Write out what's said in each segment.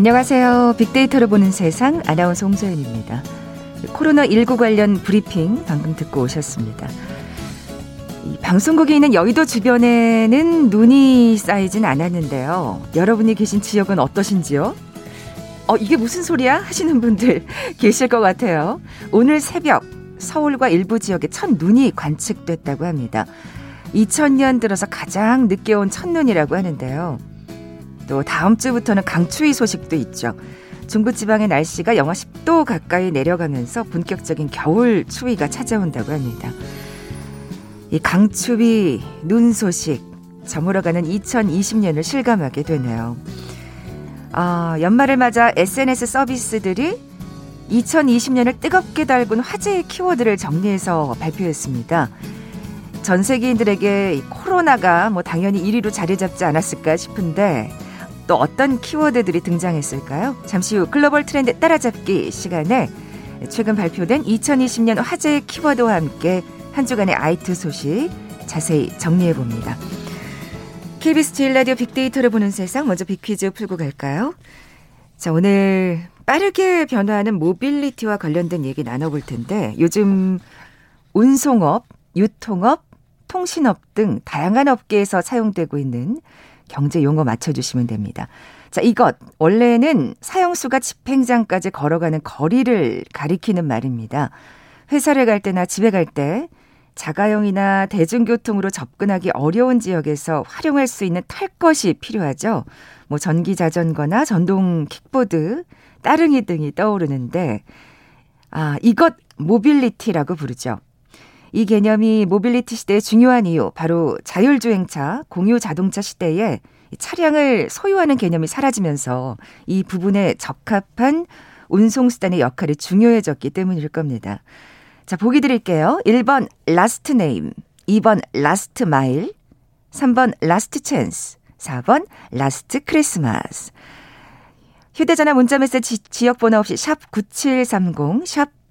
안녕하세요. 빅데이터를 보는 세상 아나운서 홍소연입니다. 코로나19 관련 브리핑 방금 듣고 오셨습니다. 이 방송국에 있는 여의도 주변에는 눈이 쌓이진 않았는데요. 여러분이 계신 지역은 어떠신지요? 어, 이게 무슨 소리야? 하시는 분들 계실 것 같아요. 오늘 새벽 서울과 일부 지역에 첫 눈이 관측됐다고 합니다. 2000년 들어서 가장 늦게 온 첫눈이라고 하는데요. 또 다음 주부터는 강추위 소식도 있죠. 중부 지방의 날씨가 영하 10도 가까이 내려가면서 본격적인 겨울 추위가 찾아온다고 합니다. 이 강추위, 눈 소식, 저물어가는 2020년을 실감하게 되네요. 아, 연말을 맞아 SNS 서비스들이 2020년을 뜨겁게 달군 화제의 키워드를 정리해서 발표했습니다. 전 세계인들에게 코로나가 뭐 당연히 1위로 자리 잡지 않았을까 싶은데 또 어떤 키워드들이 등장했을까요? 잠시 후 글로벌 트렌드 따라잡기 시간에 최근 발표된 2020년 화제의 키워드와 함께 한 주간의 IT 소식 자세히 정리해 봅니다. KBS 제1라디오 빅데이터를 보는 세상 먼저 빅퀴즈 풀고 갈까요? 자, 오늘 빠르게 변화하는 모빌리티와 관련된 얘기 나눠볼 텐데 요즘 운송업, 유통업, 통신업 등 다양한 업계에서 사용되고 있는 경제 용어 맞춰주시면 됩니다. 자, 이것 원래는 사형수가 집행장까지 걸어가는 거리를 가리키는 말입니다. 회사를 갈 때나 집에 갈 때 자가용이나 대중교통으로 접근하기 어려운 지역에서 활용할 수 있는 탈 것이 필요하죠. 뭐 전기 자전거나 전동 킥보드, 따릉이 등이 떠오르는데 아, 이것 모빌리티라고 부르죠. 이 개념이 모빌리티 시대의 중요한 이유, 바로 자율주행차, 공유 자동차 시대에 차량을 소유하는 개념이 사라지면서 이 부분에 적합한 운송수단의 역할이 중요해졌기 때문일 겁니다. 자, 보기 드릴게요. 1번 last name, 2번 last mile, 3번 last chance, 4번 last Christmas. 휴대전화 문자메시지 지역번호 없이 샵 9730, 샵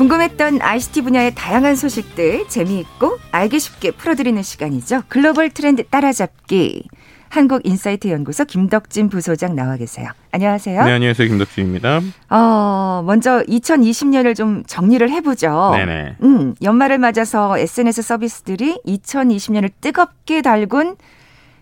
궁금했던 ICT 분야의 다양한 소식들 재미있고 알기 쉽게 풀어드리는 시간이죠. 글로벌 트렌드 따라잡기. 한국인사이트 연구소 김덕진 부소장 나와 계세요. 안녕하세요. 네, 안녕하세요. 김덕진입니다. 어, 먼저 2020년을 좀 정리를 해보죠. 네네. 음, 연말을 맞아서 SNS 서비스들이 2020년을 뜨겁게 달군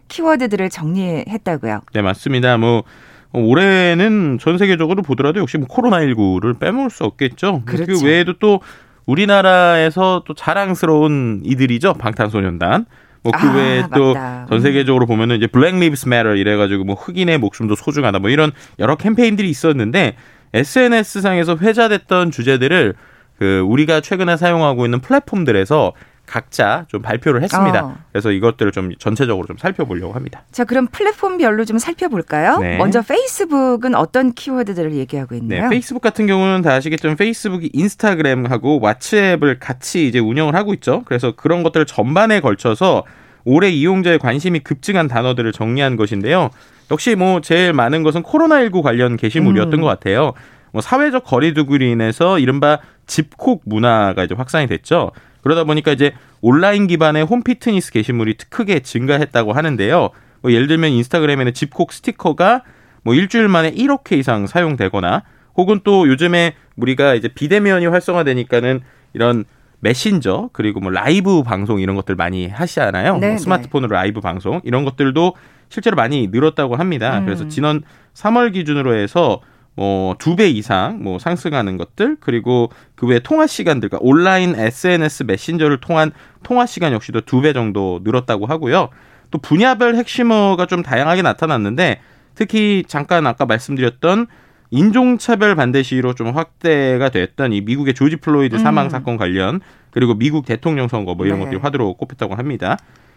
키워드들을 정리했다고요. 네, 맞습니다. 뭐 올해는 전 세계적으로 보더라도 역시 뭐 코로나19를 빼먹을 수 없겠죠. 그 그렇죠. 그 외에도 또 우리나라에서 또 자랑스러운 이들이죠. 방탄소년단. 뭐그 아, 외에 또 맞다. 전 세계적으로 보면은 이제 Black Lives Matter 이래 가지고 뭐 흑인의 목숨도 소중하다 뭐 이런 여러 캠페인들이 있었는데 SNS 상에서 회자됐던 주제들을 그 우리가 최근에 사용하고 있는 플랫폼들에서 각자 좀 발표를 했습니다. 어. 그래서 이것들을 좀 전체적으로 좀 살펴보려고 합니다. 자, 그럼 플랫폼별로 좀 살펴볼까요? 네. 먼저 페이스북은 어떤 키워드들을 얘기하고 네, 있나요? 페이스북 같은 경우는 다 아시겠지만 페이스북이 인스타그램하고 왓츠앱을 같이 이제 운영을 하고 있죠. 그래서 그런 것들 전반에 걸쳐서 올해 이용자의 관심이 급증한 단어들을 정리한 것인데요. 역시 뭐 제일 많은 것은 코로나19 관련 게시물이었던 음. 것 같아요. 뭐 사회적 거리두기로 인해서 이른바 집콕 문화가 이제 확산이 됐죠. 그러다 보니까 이제 온라인 기반의 홈 피트니스 게시물이 크게 증가했다고 하는데요. 뭐 예를 들면 인스타그램에는 집콕 스티커가 뭐 일주일 만에 1억 회 이상 사용되거나 혹은 또 요즘에 우리가 이제 비대면이 활성화되니까는 이런 메신저 그리고 뭐 라이브 방송 이런 것들 많이 하시잖아요. 네, 뭐 네. 스마트폰으로 라이브 방송 이런 것들도 실제로 많이 늘었다고 합니다. 음. 그래서 지난 3월 기준으로 해서 뭐두배 이상 뭐 상승하는 것들 그리고 그 외 통화 시간들 그러니까 온라인 SNS 메신저를 통한 통화 시간 역시도 두 배 정도 늘었다고 하고요. 또 분야별 핵심어가 좀 다양하게 나타났는데 특히 잠깐 아까 말씀드렸던 인종차별 반대 시위로 좀 확대가 됐던 이 미국의 조지 플로이드 음. 사망 사건 관련 그리고 미국 대통령 선거 뭐 이런 네. 것들이 화두로 꼽혔다고 합니다.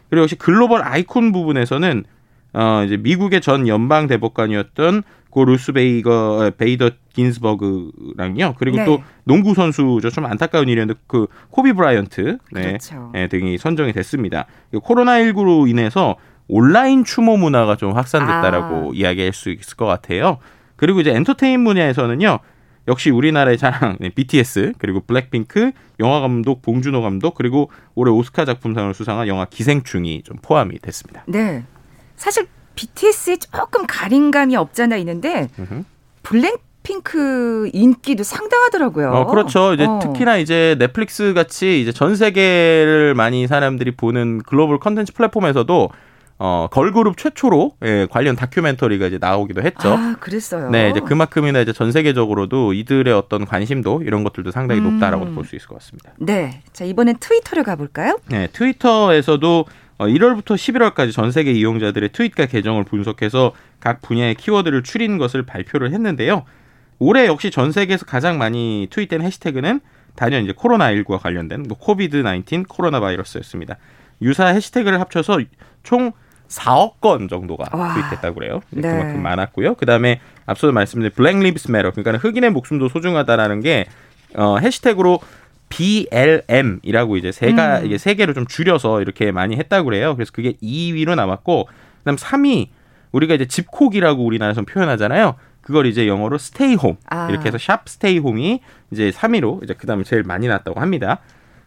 그리고 역시 글로벌 아이콘 부분에서는 어 이제 미국의 전 연방 대법관이었던 고 루스 베이더 어, 베이더 긴즈버그고요. 그리고 네. 또 농구 선수죠. 좀 안타까운 일이었는데 그 코비 브라이언트 네. 그렇죠. 네, 등이 선정이 됐습니다. 코로나 19로 인해서 온라인 추모 문화가 좀 확산됐다라고 아. 이야기할 수 있을 것 같아요. 그리고 이제 entertain 분야에서는요. 역시 우리나라의 자랑 네, BTS 그리고 블랙핑크 영화 감독 봉준호 감독 그리고 올해 오스카 작품상을 수상한 영화 기생충이 좀 포함이 됐습니다. 네. 사실 BTS에 조금 가린 감이 없잖아 있는데 음흠. 블랙핑크 인기도 상당하더라고요. 어, 그렇죠. 이제 어. 특히나 이제 넷플릭스 같이 이제 전 세계를 많이 사람들이 보는 글로벌 컨텐츠 플랫폼에서도 어, 걸그룹 최초로 예, 관련 다큐멘터리가 이제 나오기도 했죠. 아, 그랬어요. 네, 이제 그만큼이나 이제 전 세계적으로도 이들의 어떤 관심도 이런 것들도 상당히 음. 높다라고 볼수 있을 것 같습니다. 네. 자, 이번엔 트위터를 가볼까요? 네, 트위터에서도 어, 1월부터 11월까지 전 세계 이용자들의 트윗과 계정을 분석해서 각 분야의 키워드를 추린 것을 발표를 했는데요. 올해 역시 전 세계에서 가장 많이 트윗된 해시태그는 단연 이제 코로나19와 관련된 뭐 COVID 19 코로나 바이러스였습니다. 유사 해시태그를 합쳐서 총 4억 건 정도가 와. tweet됐다고 그래요. 네. 그만큼 많았고요. 그다음에 앞서도 말씀드린 Black Lives Matter 그러니까 흑인의 목숨도 소중하다라는 게 어, 해시태그로 BLM이라고 이제 세가 음. 이게 세 개로 좀 줄여서 이렇게 많이 했다고 그래요. 그래서 그게 2위로 남았고 그다음 3위 우리가 이제 집콕이라고 우리나라에서 표현하잖아요. 그걸 이제 영어로 stay home 아. 이렇게 해서 샵 stay home이 이제 3위로 이제 그다음에 제일 많이 났다고 합니다.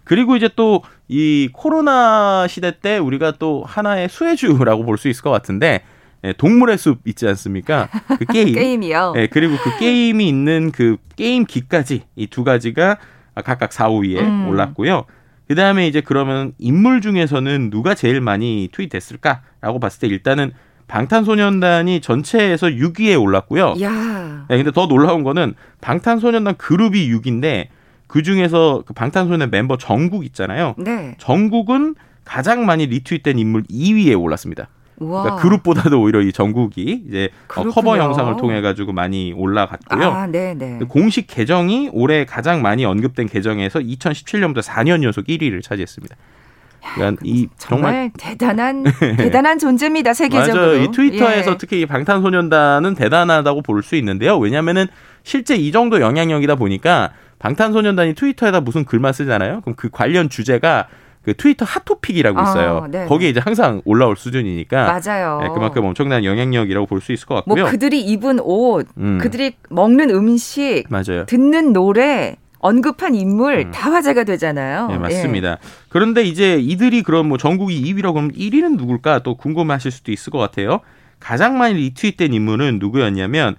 그리고 이제 또 이 코로나 시대 때 우리가 또 하나의 수혜주라고 볼 수 있을 것 같은데 예, 동물의 숲 있지 않습니까? 그 게임. 게임이요. 예, 그리고 그 게임이 있는 그 게임기까지 이 두 가지가 각각 4, 5위에 음. 올랐고요. 그 다음에 이제 그러면 인물 중에서는 누가 제일 많이 트윗됐을까라고 봤을 때 일단은 방탄소년단이 전체에서 6위에 올랐고요. 야. 네, 근데 더 놀라운 거는 방탄소년단 그룹이 6위인데 그 중에서 그 방탄소년단 멤버 정국 있잖아요. 네. 정국은 가장 많이 리트윗된 인물 2위에 올랐습니다. 그러니까 그룹보다도 오히려 이 정국이 이제 어. 커버 영상을 통해 가지고 많이 올라갔고요. 아, 네, 네. 공식 계정이 올해 가장 많이 언급된 계정에서 2017년부터 4년 연속 1위를 차지했습니다. 그러니까 이 정말, 정말 대단한 대단한 존재입니다 세계적으로. 맞아요. 이 트위터에서 예. 특히 이 방탄소년단은 대단하다고 볼 수 있는데요. 왜냐하면은 실제 이 정도 영향력이다 보니까 방탄소년단이 트위터에다 무슨 글만 쓰잖아요. 그럼 그 관련 주제가 그 트위터 핫토픽이라고 아, 있어요. 네네. 거기에 이제 항상 올라올 수준이니까 맞아요. 네, 그만큼 엄청난 영향력이라고 볼 수 있을 것뭐 같고요. 그들이 입은 옷, 음. 그들이 먹는 음식, 맞아요. 듣는 노래, 언급한 인물 음. 다 화제가 되잖아요. 네, 맞습니다. 그런데 이제 이들이 그럼 뭐 전국이 2위라고 그러면 1위는 누굴까 또 궁금하실 수도 있을 것 같아요. 가장 많이 리트윗된 인물은 누구였냐면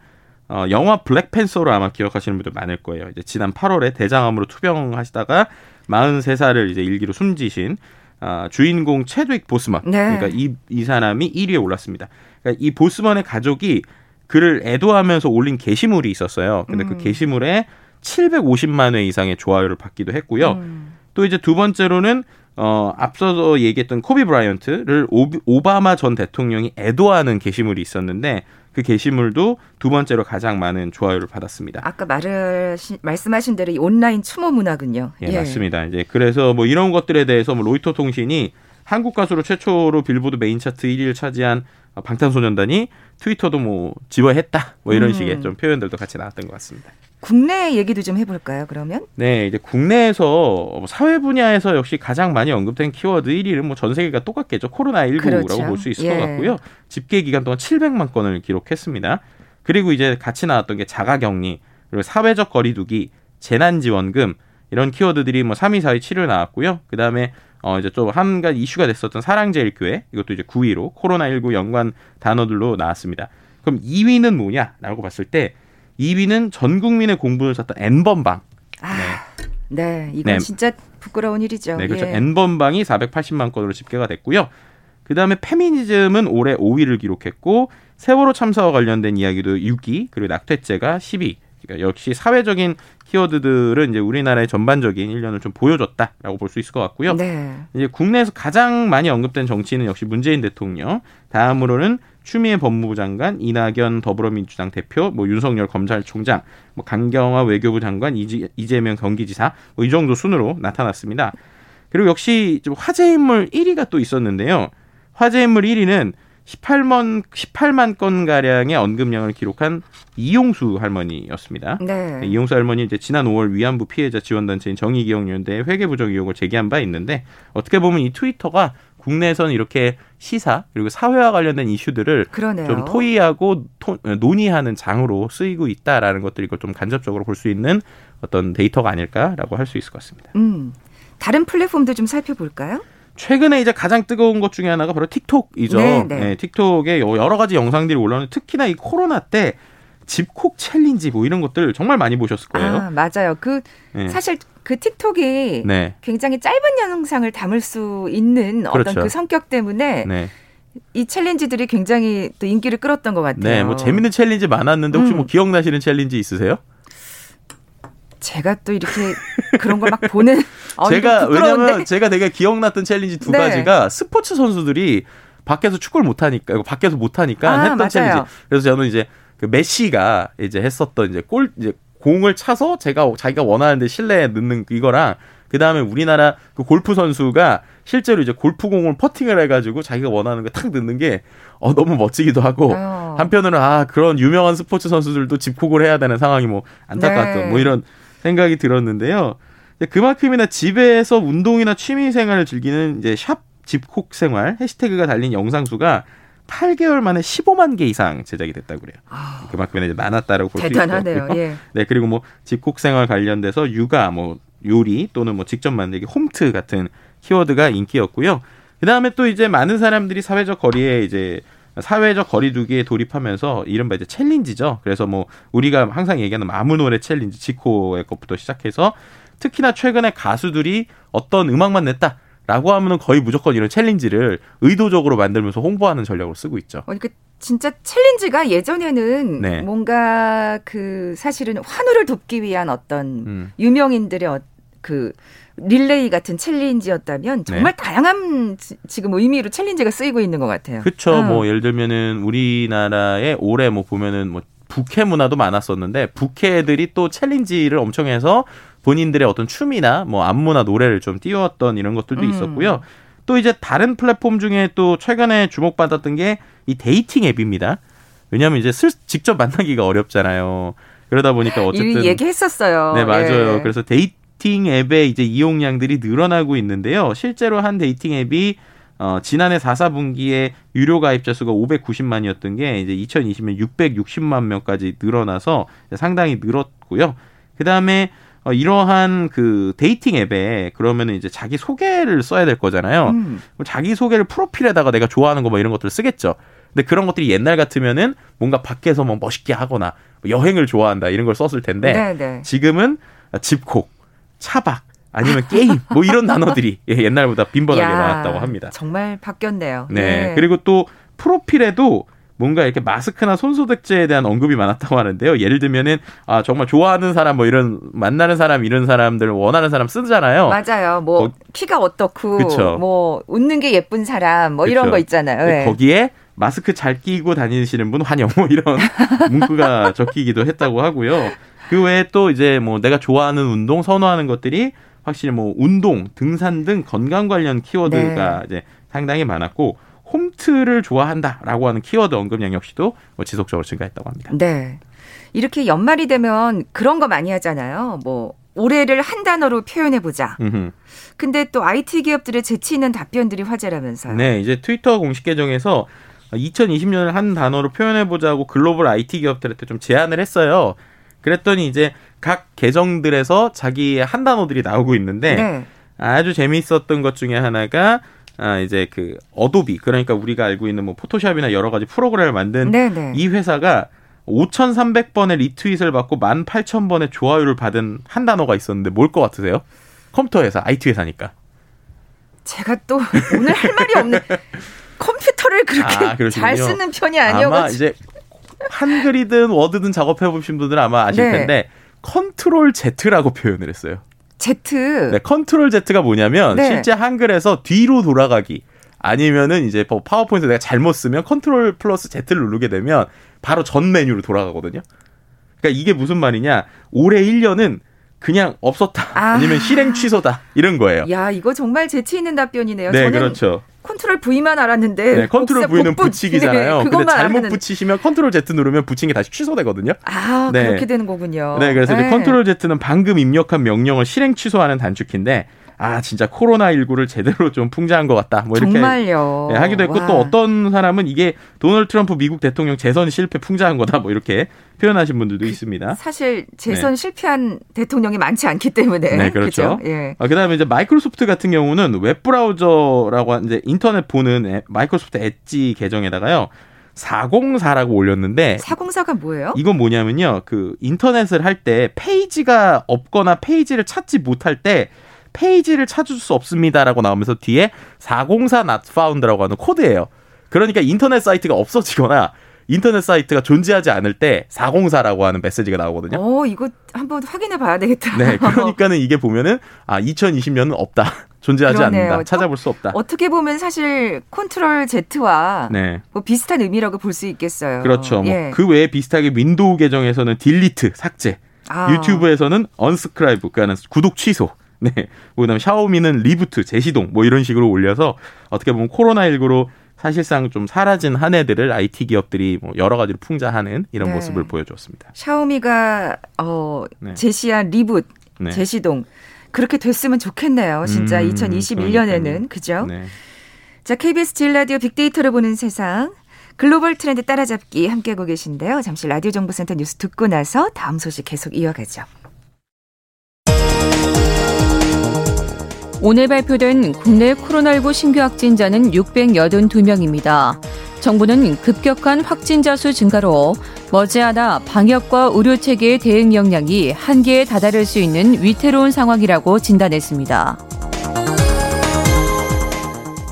어, 영화 블랙팬서로 아마 기억하시는 분들 많을 거예요. 이제 지난 8월에 대장암으로 투병하시다가 43살을 이제 일기로 숨지신 아, 주인공 체드윅 보스먼. 네. 그러니까 이, 이 사람이 1위에 올랐습니다. 그러니까 이 보스먼의 가족이 그를 애도하면서 올린 게시물이 있었어요. 근데 그 음. 게시물에 750만 회 이상의 좋아요를 받기도 했고요. 음. 또 이제 두 번째로는 어 앞서서 얘기했던 코비 브라이언트를 오바마 전 대통령이 애도하는 게시물이 있었는데 그 게시물도 두 번째로 가장 많은 좋아요를 받았습니다. 아까 말을 말씀하신 대로 이 온라인 추모 문화군요. 예, 맞습니다. 이제 그래서 뭐 이런 것들에 대해서 뭐 로이터 통신이 한국 가수로 최초로 빌보드 메인 차트 1위를 차지한 방탄소년단이 트위터도 뭐 지워했다 뭐 이런 음. 식의 좀 표현들도 같이 나왔던 것 같습니다. 국내 얘기도 좀 해볼까요? 그러면 네, 이제 국내에서 뭐 사회 분야에서 역시 가장 많이 언급된 키워드 1위는 뭐 전 세계가 똑같겠죠. 코로나19라고 그렇죠. 볼수 있을 예. 것 같고요. 집계 기간 동안 700만 건을 기록했습니다. 그리고 이제 같이 나왔던 게 자가 격리, 그리고 사회적 거리두기, 재난 지원금 이런 키워드들이 뭐 3위, 4위, 7위 나왔고요. 그 다음에 어 이제 좀 한 가지 이슈가 됐었던 사랑제일교회 이것도 이제 9위로 코로나19 연관 단어들로 나왔습니다. 그럼 2위는 뭐냐라고 봤을 때 2위는 전 국민의 공분을 샀던 N번방. 아, 네, 이건 네. 진짜 부끄러운 일이죠. 네, 그렇죠. 예. N번방이 480만 건으로 집계가 됐고요. 그다음에 페미니즘은 올해 5위를 기록했고 세월호 참사와 관련된 이야기도 6위, 그리고 낙태죄가 10위. 그러니까 역시 사회적인 키워드들은 이제 우리나라의 전반적인 1년을 좀 보여줬다라고 볼 수 있을 것 같고요. 네. 이제 국내에서 가장 많이 언급된 정치인은 역시 문재인 대통령. 다음으로는 추미애 법무부 장관, 이낙연 더불어민주당 대표, 뭐 윤석열 검찰총장, 뭐 강경화 외교부 장관, 이지, 이재명 경기지사 뭐 이 정도 순으로 나타났습니다. 그리고 역시 좀 화제 인물 1위가 또 있었는데요. 화제 인물 1위는 18만 18만 건 가량의 언급량을 기록한 이용수 할머니였습니다. 네. 이용수 할머니 이제 지난 5월 위안부 피해자 지원단체인 정의기억연대에 회계부정 의혹을 제기한 바 있는데 어떻게 보면 이 트위터가 국내에서는 이렇게 시사 그리고 사회와 관련된 이슈들을 그러네요. 좀 토의하고 토, 논의하는 장으로 쓰이고 있다라는 것들이 이걸 좀 간접적으로 볼 수 있는 어떤 데이터가 아닐까라고 할 수 있을 것 같습니다. 음. 다른 플랫폼도 좀 살펴볼까요? 최근에 이제 가장 뜨거운 것 중에 하나가 바로 틱톡이죠. 네, 네. 네, 틱톡에 여러 가지 영상들이 올라오는 특히나 이 코로나 때 집콕 챌린지 뭐 이런 것들 정말 많이 보셨을 거예요. 아, 맞아요. 그 네. 사실 그 틱톡이 네. 굉장히 짧은 영상을 담을 수 있는 그렇죠. 어떤 그 성격 때문에 네. 이 챌린지들이 굉장히 또 인기를 끌었던 것 같아요. 네, 뭐 재밌는 챌린지 많았는데 혹시 음. 뭐 기억나시는 챌린지 있으세요? 제가 또 이렇게 그런 걸 막 보는 어, 제가? 왜냐면 제가 되게 기억났던 챌린지 두 네. 가지가 스포츠 선수들이 밖에서 축구를 못 하니까 밖에서 못 하니까 아, 했던 맞아요. 챌린지. 그래서 저는 이제 그 메시가 이제 했었던 이제 골 이제 공을 차서 제가 자기가 원하는데 실내에 넣는 이거랑 그 다음에 우리나라 그 골프 선수가 실제로 이제 골프공을 퍼팅을 해가지고 자기가 원하는 거 탁 넣는 게 어, 너무 멋지기도 하고 어. 한편으로는 아 그런 유명한 스포츠 선수들도 집콕을 해야 되는 상황이 뭐 안타깝다 네. 뭐 이런 생각이 들었는데요. 그만큼이나 집에서 운동이나 취미 생활을 즐기는 이제 샵 집콕 생활 해시태그가 달린 영상 수가 8개월 만에 15만 개 이상 제작이 됐다고 그래요. 아, 그만큼이나 이제 많았다라고 볼 수 대단하네요. 있고요. 예. 네, 그리고 뭐 집콕 생활 관련돼서 육아, 뭐 요리 또는 뭐 직접 만들기, 홈트 같은 키워드가 인기였고요. 그 다음에 또 이제 많은 사람들이 사회적 거리에 이제 사회적 거리두기에 돌입하면서 이른바 이제 챌린지죠. 그래서 뭐 우리가 항상 얘기하는 아무 노래 챌린지, 지코의 것부터 시작해서 특히나 최근에 가수들이 어떤 음악만 냈다. 라고 하면은 거의 무조건 이런 챌린지를 의도적으로 만들면서 홍보하는 전략으로 쓰고 있죠. 어, 그러니까 진짜 챌린지가 예전에는 네. 뭔가 그 사실은 환호를 돕기 위한 어떤 음. 유명인들의 어, 그 릴레이 같은 챌린지였다면 정말 네. 다양한 지- 지금 의미로 챌린지가 쓰이고 있는 것 같아요. 그쵸. 어. 뭐 예를 들면은 우리나라에 올해 뭐 보면은 뭐 부캐 문화도 많았었는데 부캐들이 또 챌린지를 엄청 해서 본인들의 어떤 춤이나 뭐 안무나 노래를 좀 띄웠던 이런 것들도 음. 있었고요. 또 이제 다른 플랫폼 중에 또 최근에 주목받았던 게 이 dating 앱입니다. 왜냐하면 이제 슬, 직접 만나기가 어렵잖아요. 그러다 보니까 어쨌든 얘기했었어요. 네, 맞아요. 예. 그래서 dating 앱의 이제 이용량들이 늘어나고 있는데요. 실제로 한 dating 앱이 어, 지난해 4, 4분기에 유료 가입자 수가 590만이었던 게 이제 2020년 660만 명까지 늘어나서 상당히 늘었고요. 그 다음에 어, 이러한 그 dating 앱에 그러면은 이제 자기 소개를 써야 될 거잖아요. 음. 자기 소개를 프로필에다가 내가 좋아하는 거 뭐 이런 것들을 쓰겠죠. 근데 그런 것들이 옛날 같으면은 뭔가 밖에서 뭐 멋있게 하거나 뭐 여행을 좋아한다 이런 걸 썼을 텐데 네, 네. 지금은 집콕, 차박, 아니면 게임 뭐 이런 단어들이 예, 옛날보다 빈번하게 야, 나왔다고 합니다. 정말 바뀌었네요. 네. 예. 그리고 또 프로필에도 뭔가 이렇게 마스크나 손소독제에 대한 언급이 많았다고 하는데요. 예를 들면은 아 정말 좋아하는 사람 뭐 이런 만나는 사람 이런 사람들 원하는 사람 쓰잖아요. 맞아요. 뭐 거- 키가 어떻고, 그쵸. 뭐 웃는 게 예쁜 사람, 뭐 이런 그쵸. 거 있잖아요. 예. 거기에 마스크 잘 끼고 다니시는 분 환영 뭐 이런 문구가 적히기도 했다고 하고요. 그 외에 또 이제 뭐 내가 좋아하는 운동 선호하는 것들이 확실히 뭐 운동, 등산 등 건강 관련 키워드가 네. 이제 상당히 많았고 홈트를 좋아한다라고 하는 키워드 언급량 역시도 뭐 지속적으로 증가했다고 합니다. 네. 이렇게 연말이 되면 그런 거 많이 하잖아요. 뭐 올해를 한 단어로 표현해 보자. 근데 또 IT 기업들의 재치 있는 답변들이 화제라면서요. 네, 이제 트위터 공식 계정에서 2020년을 한 단어로 표현해 보자고 글로벌 IT 기업들한테 좀 제안을 했어요. 그랬더니 이제 각 계정들에서 자기의 한 단어들이 나오고 있는데 네. 아주 재미있었던 것 중에 하나가 아 이제 그 어도비 그러니까 우리가 알고 있는 뭐 포토샵이나 여러 가지 프로그램을 만든 네, 네. 이 회사가 5,300번의 retweet을 받고 18,000번의 좋아요를 받은 한 단어가 있었는데 뭘 것 같으세요? 컴퓨터 회사, IT 회사니까. 제가 또 오늘 할 말이 없네. 컴퓨터를 그렇게 아. 잘 쓰는 편이 아마 아니어가지고. 이제 한글이든 워드든 작업해 보신 분들은 아마 아실 네. 텐데 컨트롤 Z라고 표현을 했어요. Z. 네, 컨트롤 Z가 뭐냐면 네. 실제 한글에서 뒤로 돌아가기 아니면은 이제 뭐 파워포인트 내가 잘못 쓰면 컨트롤 플러스 Z를 누르게 되면 바로 전 메뉴로 돌아가거든요. 그러니까 이게 무슨 말이냐? 올해 1년은 그냥 없었다. 아. 아. 니면 실행 취소다. 이런 거예요. 야, 이거 정말 재치 있는 답변이네요. 네, 저는 그렇죠. 컨트롤 V만 알았는데 네, 컨트롤 V는 붙이기잖아요. 네, 근데 잘못 알았는... 붙이시면 컨트롤 Z 누르면 붙인 게 다시 취소되거든요. 아 네. 그렇게 되는 거군요. 네, 그래서 네. 컨트롤 Z는 방금 입력한 명령을 실행 취소하는 단축키인데 아 진짜 코로나 19를 제대로 좀 풍자한 것 같다. 뭐 이렇게 정말요. 네, 하기도 했고 와. 또 어떤 사람은 이게 도널드 트럼프 미국 대통령 재선 실패 풍자한 거다. 뭐 이렇게 표현하신 분들도 있습니다. 사실 재선 네. 실패한 대통령이 많지 않기 때문에 네 그렇죠. 예. 아, 그다음에 이제 마이크로소프트 같은 경우는 웹 브라우저라고 이제 인터넷 보는 애, 마이크로소프트 엣지 계정에다가요. 404라고 올렸는데 404가 뭐예요? 이건 뭐냐면요. 그 인터넷을 할 때 페이지가 없거나 페이지를 찾지 못할 때 페이지를 찾을 수 없습니다라고 나오면서 뒤에 404 not found라고 하는 코드예요. 그러니까 인터넷 사이트가 없어지거나 인터넷 사이트가 존재하지 않을 때 404라고 하는 메시지가 나오거든요. 어, 이거 한번 확인해 봐야 되겠다. 네, 그러니까는 이게 보면은 아, 2020년은 없다. 존재하지 그러네요. 않는다. 찾아볼 수 없다. 어떻게 보면 사실 컨트롤 Z와 네. 뭐 비슷한 의미라고 볼 수 있겠어요. 그렇죠. 뭐 예. 뭐 그 외에 비슷하게 윈도우 계정에서는 delete 삭제, 아. 유튜브에서는 unsubscribe 그러니까 구독 취소. 네. 그다음에 샤오미는 reboot, 재시동 뭐 이런 식으로 올려서 어떻게 보면 코로나19로 사실상 좀 사라진 한 해들을 IT 기업들이 뭐 여러 가지로 풍자하는 이런 네. 모습을 보여줬습니다. 샤오미가 어 네. 제시한 reboot, 네. 재시동 그렇게 됐으면 좋겠네요. 진짜 음, 2021년에는 그러니까요. 그죠? 네. 자, KBS 질 라디오 빅데이터를 보는 세상 글로벌 트렌드 따라잡기 함께 하고 계신데요. 잠시 라디오 정보센터 뉴스 듣고 나서 다음 소식 계속 이어가죠. 오늘 발표된 국내 코로나19 신규 확진자는 682명입니다. 정부는 급격한 확진자 수 증가로 머지않아 방역과 의료 체계의 대응 역량이 한계에 다다를 수 있는 위태로운 상황이라고 진단했습니다.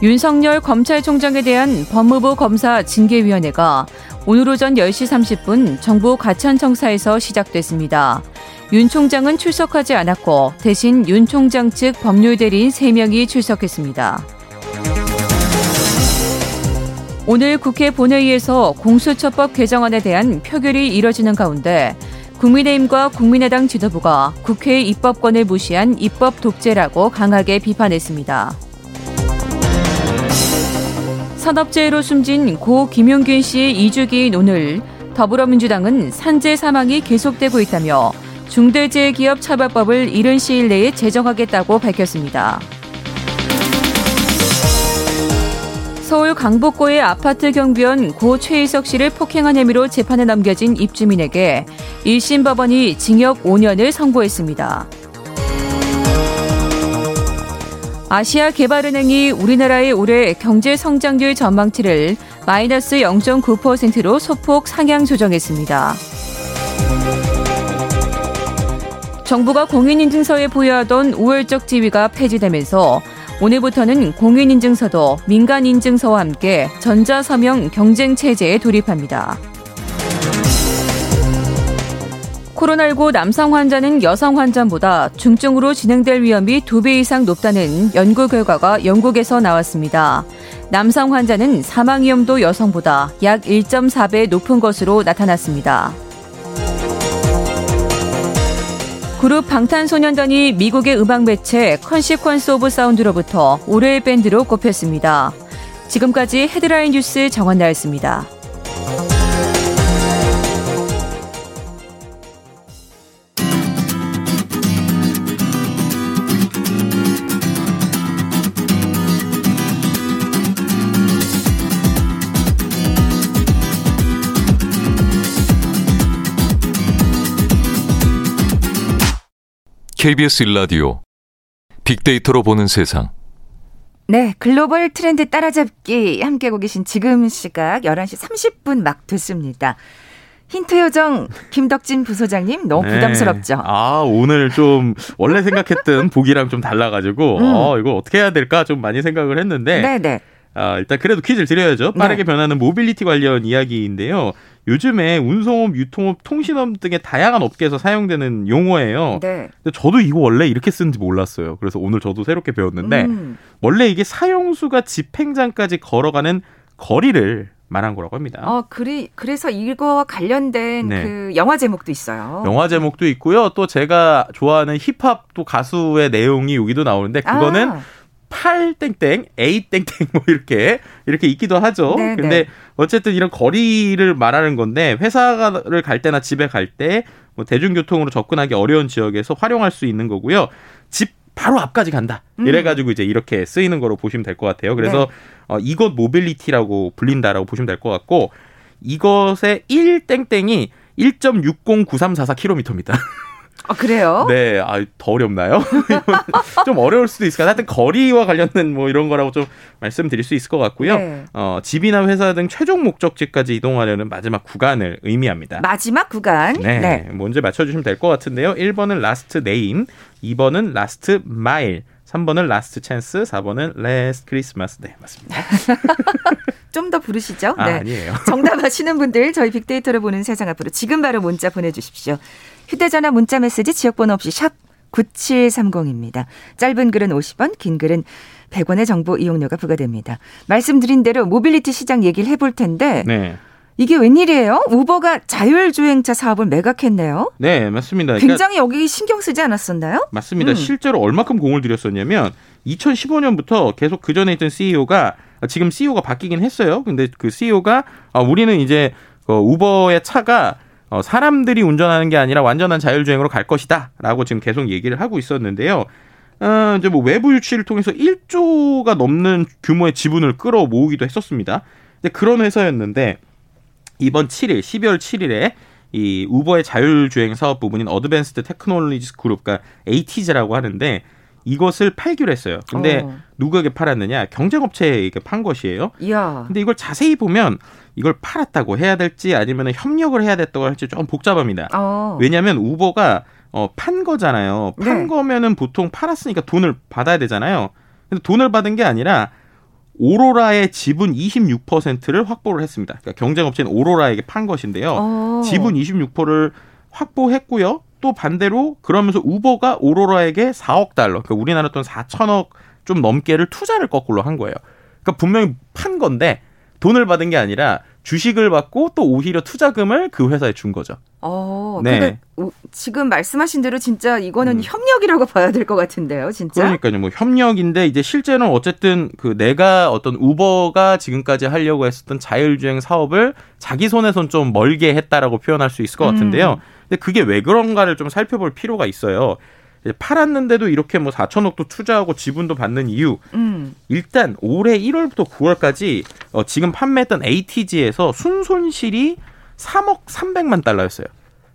윤석열 검찰총장에 대한 법무부 검사 징계위원회가 오늘 오전 10시 30분 정부 가천청사에서 시작됐습니다. 윤 총장은 출석하지 않았고 대신 윤 총장 측 법률 대리인 3명이 출석했습니다. 오늘 국회 본회의에서 공수처법 개정안에 대한 표결이 이뤄지는 가운데 국민의힘과 국민의당 지도부가 국회의 입법권을 무시한 입법 독재라고 강하게 비판했습니다. 산업재해로 숨진 고 김용균 씨의 2주기인 오늘 더불어민주당은 산재 사망이 계속되고 있다며 중대재해기업 처벌법을 이른 시일 내에 제정하겠다고 밝혔습니다. 서울 강북구의 아파트 경비원 고 최희석 씨를 폭행한 혐의로 재판에 넘겨진 입주민에게 1심 법원이 징역 5년을 선고했습니다. 아시아 개발은행이 우리나라의 올해 경제 성장률 전망치를 마이너스 0.9%로 소폭 상향 조정했습니다. 정부가 공인인증서에 부여하던 우월적 지위가 폐지되면서 오늘부터는 공인인증서도 민간인증서와 함께 전자서명 경쟁체제에 돌입합니다. 코로나19 남성 환자는 여성 환자보다 중증으로 진행될 위험이 2배 이상 높다는 연구 결과가 영국에서 나왔습니다. 남성 환자는 사망 위험도 여성보다 약 1.4배 높은 것으로 나타났습니다. 그룹 방탄소년단이 미국의 음악 매체 Consequence of Sound로부터 올해의 밴드로 꼽혔습니다. 지금까지 헤드라인 뉴스 정원나였습니다. KBS 일라디오 빅데이터로 보는 세상. 네, 글로벌 트렌드 따라잡기 함께하고 계신 지금 시각 11시 30분 막 됐습니다. 힌트 요정 김덕진 부소장님 너무 네. 부담스럽죠? 아 오늘 좀 원래 생각했던 보기랑 좀 달라가지고 음. 어 이거 어떻게 해야 될까 좀 많이 생각을 했는데 네네. 아, 일단 그래도 퀴즈를 드려야죠. 빠르게 네. 변하는 모빌리티 관련 이야기인데요. 요즘에 운송업, 유통업, 통신업 등의 다양한 업계에서 사용되는 용어예요. 네. 근데 저도 이거 원래 이렇게 쓰는지 몰랐어요. 그래서 오늘 저도 새롭게 배웠는데 음. 원래 이게 사형수가 집행장까지 걸어가는 거리를 말한 거라고 합니다. 어, 그리, 그래서 이거와 관련된 네. 그 영화 제목도 있어요. 영화 제목도 있고요. 또 제가 좋아하는 힙합 또 가수의 내용이 여기도 나오는데 그거는 아. 8 땡땡, 8 땡땡 뭐 이렇게 이렇게 있기도 하죠. 네, 근데 네. 어쨌든 이런 거리를 말하는 건데 회사를 갈 때나 집에 갈 때 뭐 대중교통으로 접근하기 어려운 지역에서 활용할 수 있는 거고요. 집 바로 앞까지 간다. 음. 이래가지고 이제 이렇게 쓰이는 거로 보시면 될 것 같아요. 그래서 네. 어, 이것 모빌리티라고 불린다라고 보시면 될 것 같고 이것의 1 땡땡이 1.609344km입니다. 아, 그래요? 네, 아, 더 어렵나요? 좀 어려울 수도 있을까. 하여튼 거리와 관련된 뭐 이런 거라고 좀 말씀드릴 수 있을 것 같고요. 네. 어, 집이나 회사 등 최종 목적지까지 이동하려는 마지막 구간을 의미합니다. 마지막 구간. 네, 네. 먼저 맞춰주시면 될 것 같은데요. 1번은 last name, 2번은 last mile, 3번은 last chance, 4번은 last Christmas. 네, 맞습니다. 좀 더 부르시죠. 아, 네. 아니에요. 정답 아시는 분들 저희 빅데이터를 보는 세상 앞으로 지금 바로 문자 보내주십시오. 휴대전화 문자 메시지 지역번호 없이 샵 9730입니다. 짧은 글은 50원, 긴 글은 100원의 정보 이용료가 부과됩니다. 말씀드린 대로 모빌리티 시장 얘기를 해볼 텐데 네. 이게 웬일이에요? 우버가 자율주행차 사업을 매각했네요. 네, 맞습니다. 그러니까 굉장히 여기 신경 쓰지 않았었나요? 맞습니다. 음. 실제로 얼마큼 공을 들였었냐면 2015년부터 계속 그 전에 있던 CEO가 지금 CEO가 바뀌긴 했어요. 근데 그 CEO가 우리는 이제 그 우버의 차가 어, 사람들이 운전하는 게 아니라 완전한 자율주행으로 갈 것이다라고 지금 계속 얘기를 하고 있었는데요. 어, 이제 뭐 외부 유치를 통해서 1조가 넘는 규모의 지분을 끌어모으기도 했었습니다. 근데 그런 회사였는데 이번 7일, 12월 7일에 이 우버의 자율주행 사업 부분인 Advanced Technologies Group, 그러니까 ATG라고 하는데 이것을 팔기로 했어요. 근데 어. 누구에게 팔았느냐? 경쟁업체에게 판 것이에요. 이야. 근데 이걸 자세히 보면 이걸 팔았다고 해야 될지 아니면 협력을 해야 됐다고 할지 좀 복잡합니다. 어. 왜냐하면 우버가 어, 판 거잖아요. 판 네. 거면은 보통 팔았으니까 돈을 받아야 되잖아요. 근데 돈을 받은 게 아니라 오로라의 지분 26%를 확보를 했습니다. 그러니까 경쟁업체인 오로라에게 판 것인데요. 어. 지분 26%를 확보했고요. 또 반대로 그러면서 우버가 오로라에게 4억 달러, 그러니까 우리나라 돈 4천억 좀 넘게를 투자를 거꾸로 한 거예요. 그러니까 분명히 판 건데 돈을 받은 게 아니라 주식을 받고 또 오히려 투자금을 그 회사에 준 거죠. 어, 네. 지금 말씀하신 대로 진짜 이거는 음. 협력이라고 봐야 될 것 같은데요, 진짜. 그러니까요. 뭐 협력인데 이제 실제는 어쨌든 그 내가 어떤 우버가 지금까지 하려고 했었던 자율주행 사업을 자기 손에선 좀 멀게 했다라고 표현할 수 있을 것 같은데요. 근데 그게 왜 그런가를 좀 살펴볼 필요가 있어요. 팔았는데도 이렇게 뭐 4천억도 투자하고 지분도 받는 이유. 음. 일단 올해 1월부터 9월까지 어, 지금 판매했던 ATG에서 순손실이 3억 300만 달러였어요.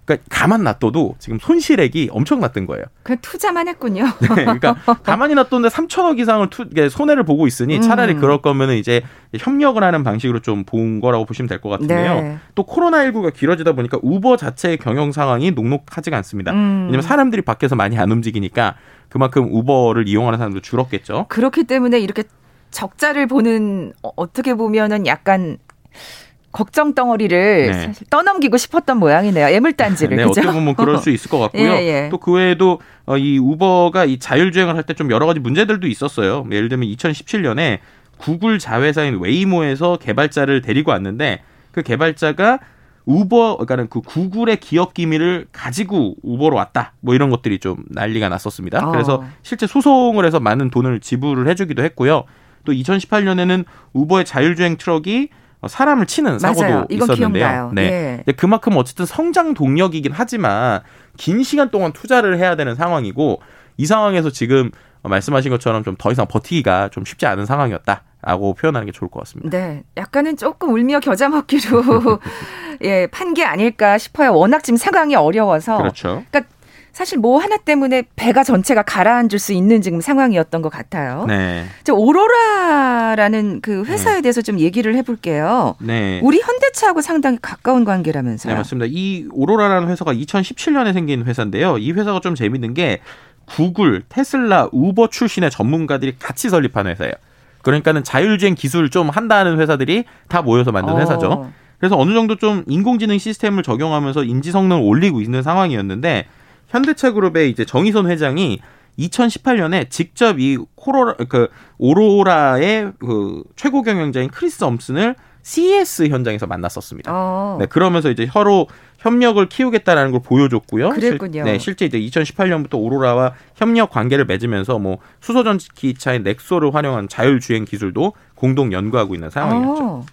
그러니까 가만 놔둬도 지금 손실액이 엄청 났던 거예요. 그냥 투자만 했군요. 네, 그러니까 가만히 놔뒀는데 3천억 이상을 투, 손해를 보고 있으니 차라리 음. 그럴 거면은 이제 협력을 하는 방식으로 좀 본 거라고 보시면 될 것 같은데요. 네. 또 코로나19가 길어지다 보니까 우버 자체의 경영 상황이 녹록하지가 않습니다. 음. 왜냐면 사람들이 밖에서 많이 안 움직이니까 그만큼 우버를 이용하는 사람도 줄었겠죠. 그렇기 때문에 이렇게 적자를 보는 어, 어떻게 보면은 약간 걱정 덩어리를 네. 사실 떠넘기고 싶었던 모양이네요. 애물단지를 네, 그죠? 어떻게 보면 그럴 수 있을 것 같고요. 예, 예. 또그 외에도 어, 이 우버가 이 자율주행을 할 때 좀 여러 가지 문제들도 있었어요. 예를 들면 2017년에 구글 자회사인 웨이모에서 개발자를 데리고 왔는데 그 개발자가 우버 그러니까는 그 구글의 기업 기밀을 가지고 우버로 왔다. 뭐 이런 것들이 좀 난리가 났었습니다. 어. 그래서 실제 소송을 해서 많은 돈을 지불을 해주기도 했고요. 또 2018년에는 우버의 자율주행 트럭이 사람을 치는 사고도 맞아요. 있었는데요. 네. 예. 그만큼 어쨌든 성장 동력이긴 하지만 긴 시간 동안 투자를 해야 되는 상황이고 이 상황에서 지금 말씀하신 것처럼 좀 더 이상 버티기가 좀 쉽지 않은 상황이었다 라고 표현하는 게 좋을 것 같습니다. 네, 약간은 조금 울며 겨자 먹기로 예, 판 게 아닐까 싶어요. 워낙 지금 상황이 어려워서. 그렇죠. 그러니까 사실 뭐 하나 때문에 배가 전체가 가라앉을 수 있는 지금 상황이었던 것 같아요. 네. 저 오로라라는 그 회사에 대해서 좀 얘기를 해볼게요. 네. 우리 현대차하고 상당히 가까운 관계라면서요. 네, 맞습니다. 이 오로라라는 회사가 2017년에 생긴 회사인데요. 이 회사가 좀 재밌는 게 구글, 테슬라, 우버 출신의 전문가들이 같이 설립한 회사예요. 그러니까는 자율주행 기술 좀 한다는 회사들이 다 모여서 만든 어. 회사죠. 그래서 어느 정도 좀 인공지능 시스템을 적용하면서 인지 성능을 올리고 있는 상황이었는데 현대차 그룹의 이제 정의선 회장이 2018년에 직접 이 코로라 그 오로라의 그 최고 경영자인 크리스 엄슨을 CES 현장에서 만났었습니다. 어. 네, 그러면서 이제 서로 협력을 키우겠다라는 걸 보여줬고요. 그랬군요. 실, 네, 실제 이제 2018년부터 오로라와 협력 관계를 맺으면서 뭐 수소 전기차인 넥소를 활용한 자율주행 기술도 공동 연구하고 있는 상황이었죠. 어.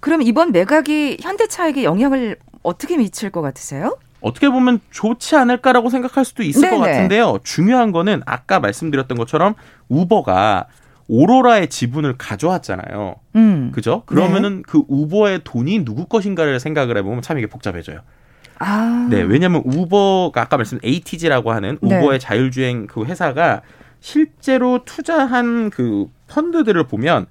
그럼 이번 매각이 현대차에게 영향을 어떻게 미칠 것 같으세요? 어떻게 보면 좋지 않을까라고 생각할 수도 있을 네네. 것 같은데요. 중요한 거는 아까 말씀드렸던 것처럼 우버가 오로라의 지분을 가져왔잖아요. 음. 그죠? 그러면은 그 우버의 돈이 누구 것인가를 생각을 해보면 참 이게 복잡해져요. 아. 네, 왜냐하면 우버가 아까 말씀 ATG라고 하는 네. 우버의 자율주행 그 회사가 실제로 투자한 그 펀드들을 보면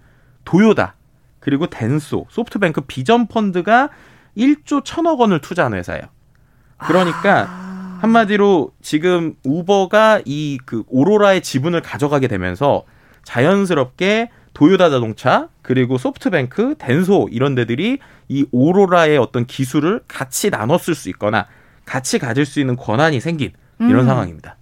도요다 그리고 덴소, 소프트뱅크 비전 펀드가 1조 1천억 원을 투자한 회사예요. 그러니까 아. 한마디로 지금 우버가 이 그 오로라의 지분을 가져가게 되면서 자연스럽게 도요다 자동차 그리고 소프트뱅크, 덴소 이런 데들이 이 오로라의 어떤 기술을 같이 나눠 쓸 수 있거나 같이 가질 수 있는 권한이 생긴 이런 음. 상황입니다.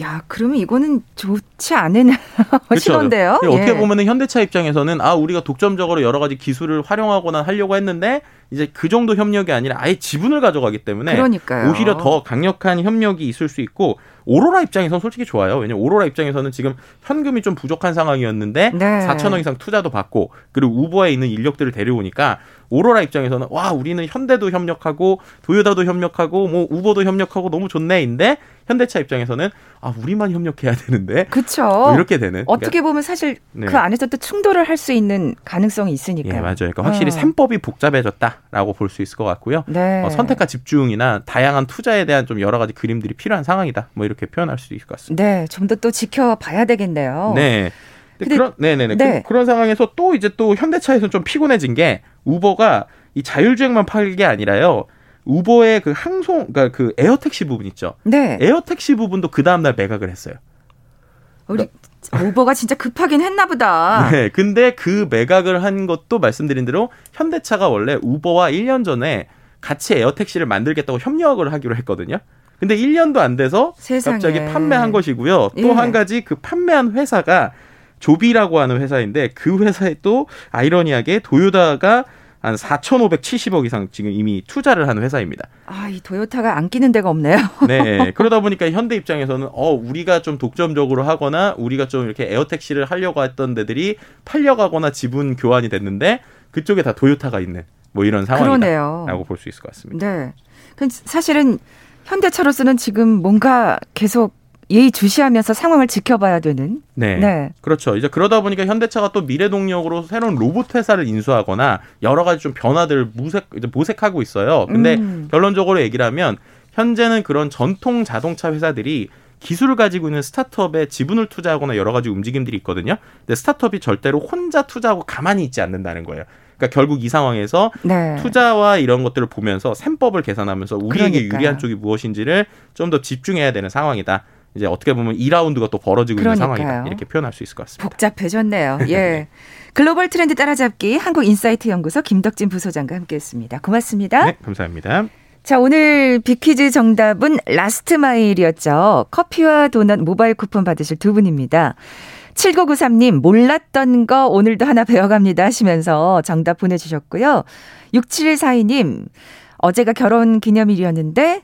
야, 그러면 이거는 좋지 않은 그렇죠. 시도인데요. 어떻게 예. 보면은 현대차 입장에서는 아 우리가 독점적으로 여러 가지 기술을 활용하거나 하려고 했는데 이제 그 정도 협력이 아니라 아예 지분을 가져가기 때문에 그러니까요. 오히려 더 강력한 협력이 있을 수 있고 오로라 입장에서는 솔직히 좋아요. 왜냐면 오로라 입장에서는 지금 현금이 좀 부족한 상황이었는데 네. 4천 억 이상 투자도 받고 그리고 우버에 있는 인력들을 데려오니까 오로라 입장에서는 와 우리는 현대도 협력하고 도요다도 협력하고 뭐 우버도 협력하고 너무 좋네인데 현대차 입장에서는 아 우리만 협력해야 되는데 그쵸. 뭐 이렇게 되는 어떻게 보면 사실 네. 그 안에서 또 충돌을 할 수 있는 가능성이 예, 있으니까요. 맞아요. 그러니까 확실히 어. 셈법이 복잡해졌다 라고 볼 수 있을 것 같고요. 네. 어, 선택과 집중이나 다양한 투자에 대한 좀 여러 가지 그림들이 필요한 상황이다. 뭐 이렇게 표현할 수 있을 것 같습니다. 네, 좀 더 또 지켜봐야 되겠네요. 네. 근데 근데- 그런 네네네 네. 그, 런 상황에서 또 이제 또 현대차에서 좀 피곤해진 게 우버가 이 자율주행만 팔 게 아니라요. 우버의 그 항공 그러니까 그 에어택시 부분 있죠. 네. 에어택시 부분도 그 다음 날 매각을 했어요. 우리 우버가 진짜 급하긴 했나 보다. 네. 근데 그 매각을 한 것도 말씀드린 대로 현대차가 원래 우버와 1년 전에 같이 에어택시를 만들겠다고 협력을 하기로 했거든요. 근데 1년도 안 돼서 세상에. 갑자기 판매한 것이고요. 또 예. 한 가지 그 판매한 회사가 조비라고 하는 회사인데 그 회사에 또 아이러니하게 도요다가 한 4,570억 이상 지금 이미 투자를 한 회사입니다. 아, 이 도요타가 안 끼는 데가 없네요. 네. 그러다 보니까 현대 입장에서는 어, 우리가 좀 독점적으로 하거나 우리가 좀 이렇게 에어택시를 하려고 했던 데들이 팔려가거나 지분 교환이 됐는데 그쪽에 다 도요타가 있는 뭐 이런 그러네요. 상황이다라고 볼 수 있을 것 같습니다. 네. 그 사실은 현대차로서는 지금 뭔가 계속 예의 주시하면서 상황을 지켜봐야 되는. 네. 네. 그렇죠. 이제 그러다 보니까 현대차가 또 미래 동력으로 새로운 로봇 회사를 인수하거나 여러 가지 좀 변화들을 무색 이제 모색하고 있어요. 근데 음. 결론적으로 얘기를 하면 현재는 그런 전통 자동차 회사들이 기술을 가지고 있는 스타트업에 지분을 투자하거나 여러 가지 움직임들이 있거든요. 근데 스타트업이 절대로 혼자 투자하고 가만히 있지 않는다는 거예요. 그러니까 결국 이 상황에서 네. 투자와 이런 것들을 보면서 셈법을 계산하면서 우리에게 그러니까요. 유리한 쪽이 무엇인지를 좀 더 집중해야 되는 상황이다. 이제 어떻게 보면 2라운드가 또 벌어지고 있는 그러니까요. 상황이다. 이렇게 표현할 수 있을 것 같습니다. 복잡해졌네요. 예. 글로벌 트렌드 따라잡기 한국인사이트 연구소 김덕진 부소장과 함께했습니다. 고맙습니다. 네, 감사합니다. 자, 오늘 빅퀴즈 정답은 last mile이었죠. 커피와 도넛 모바일 쿠폰 받으실 두 분입니다. 7993님, 몰랐던 거 오늘도 하나 배워갑니다 하시면서 정답 보내주셨고요. 6742님, 어제가 결혼 기념일이었는데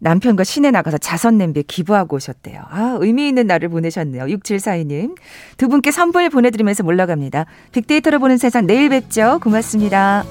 남편과 시내 나가서 자선 냄비에 기부하고 오셨대요. 아, 의미 있는 날을 보내셨네요. 6742님. 두 분께 선물 보내드리면서 몰라갑니다. 빅데이터로 보는 세상 내일 뵙죠. 고맙습니다.